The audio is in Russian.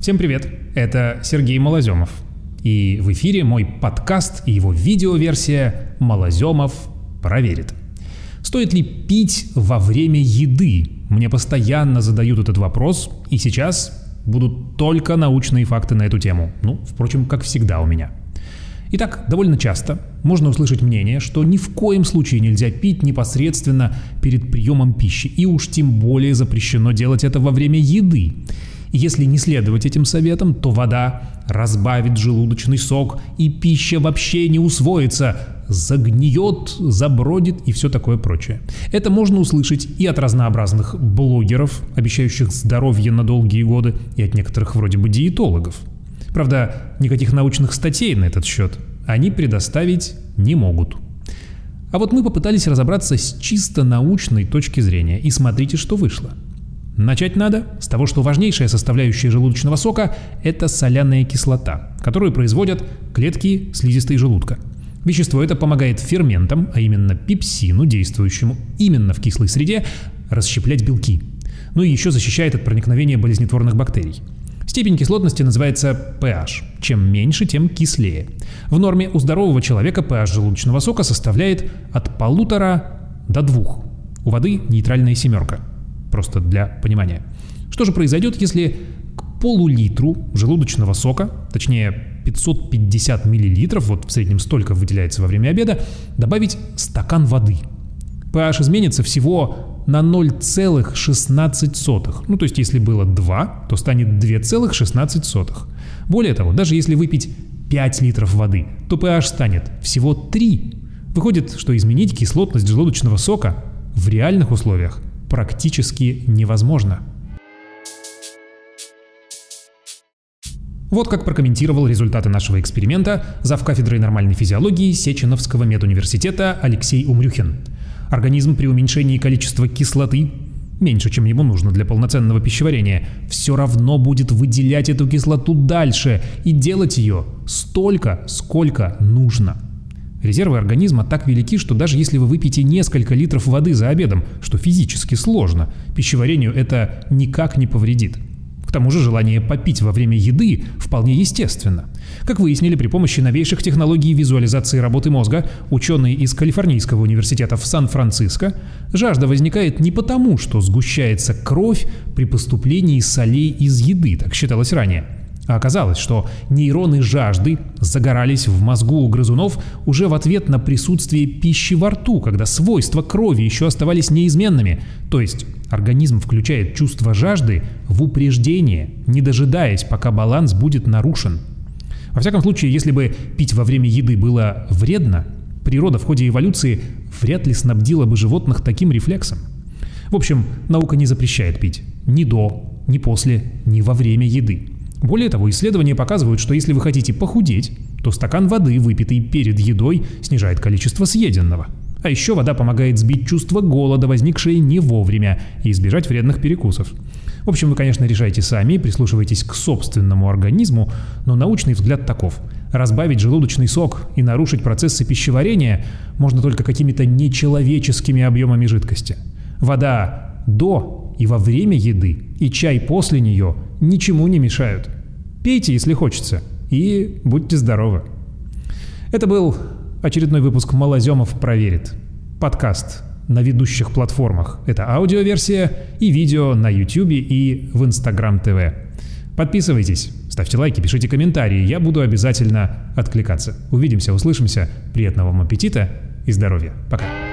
Всем привет, это Сергей Малоземов. И в эфире мой подкаст и его видеоверсия «Малоземов проверит». Стоит ли пить во время еды? Мне постоянно задают этот вопрос, и сейчас будут только научные факты на эту тему. Ну, впрочем, как всегда у меня. Итак, довольно часто можно услышать мнение, что ни в коем случае нельзя пить непосредственно перед приемом пищи, и уж тем более запрещено делать это во время еды. Если не следовать этим советам, то вода разбавит желудочный сок, и пища вообще не усвоится, загниет, забродит и все такое прочее. Это можно услышать и от разнообразных блогеров, обещающих здоровье на долгие годы, и от некоторых вроде бы диетологов. Правда, никаких научных статей на этот счет они предоставить не могут. А вот мы попытались разобраться с чисто научной точки зрения, и смотрите, что вышло – Начать надо с того, что важнейшая составляющая желудочного сока – это соляная кислота, которую производят клетки слизистой желудка. Вещество это помогает ферментам, а именно пепсину, действующему именно в кислой среде, расщеплять белки. Ну и еще защищает от проникновения болезнетворных бактерий. Степень кислотности называется pH. Чем меньше, тем кислее. В норме у здорового человека pH желудочного сока составляет от полутора до двух. У воды нейтральная семерка – просто для понимания. Что же произойдет, если к полулитру желудочного сока, точнее 550 миллилитров, вот в среднем столько выделяется во время обеда, добавить стакан воды? pH изменится всего на 0,16. Ну, то есть, если было 2, то станет 2,16. Более того, даже если выпить 5 литров воды, то pH станет всего 3. Выходит, что изменить кислотность желудочного сока в реальных условиях практически невозможно. Вот как прокомментировал результаты нашего эксперимента зав. кафедрой нормальной физиологии Сеченовского медуниверситета Алексей Умрюхин. Организм при уменьшении количества кислоты, меньше, чем ему нужно для полноценного пищеварения, все равно будет выделять эту кислоту дальше и делать ее столько, сколько нужно – Резервы организма так велики, что даже если вы выпьете несколько литров воды за обедом, что физически сложно, пищеварению это никак не повредит. К тому же желание попить во время еды вполне естественно. Как выяснили при помощи новейших технологий визуализации работы мозга, ученые из Калифорнийского университета в Сан-Франциско, жажда возникает не потому, что сгущается кровь при поступлении солей из еды, так считалось ранее, оказалось, что нейроны жажды загорались в мозгу у грызунов уже в ответ на присутствие пищи во рту, когда свойства крови еще оставались неизменными. То есть организм включает чувство жажды в упреждение, не дожидаясь, пока баланс будет нарушен. Во всяком случае, если бы пить во время еды было вредно, природа в ходе эволюции вряд ли снабдила бы животных таким рефлексом. В общем, наука не запрещает пить ни до, ни после, ни во время еды. Более того, исследования показывают, что если вы хотите похудеть, то стакан воды, выпитый перед едой, снижает количество съеденного. А еще вода помогает сбить чувство голода, возникшее не вовремя, и избежать вредных перекусов. В общем, вы, конечно, решайте сами, прислушивайтесь к собственному организму, но научный взгляд таков. Разбавить желудочный сок и нарушить процессы пищеварения можно только какими-то нечеловеческими объемами жидкости. Вода до и во время еды, и чай после нее ничему не мешают. Пейте, если хочется, и будьте здоровы. Это был очередной выпуск «Малоземов проверит». Подкаст на ведущих платформах. Это аудиоверсия и видео на YouTube и в Instagram TV. Подписывайтесь, ставьте лайки, пишите комментарии, я буду обязательно откликаться. Увидимся, услышимся, приятного вам аппетита и здоровья. Пока.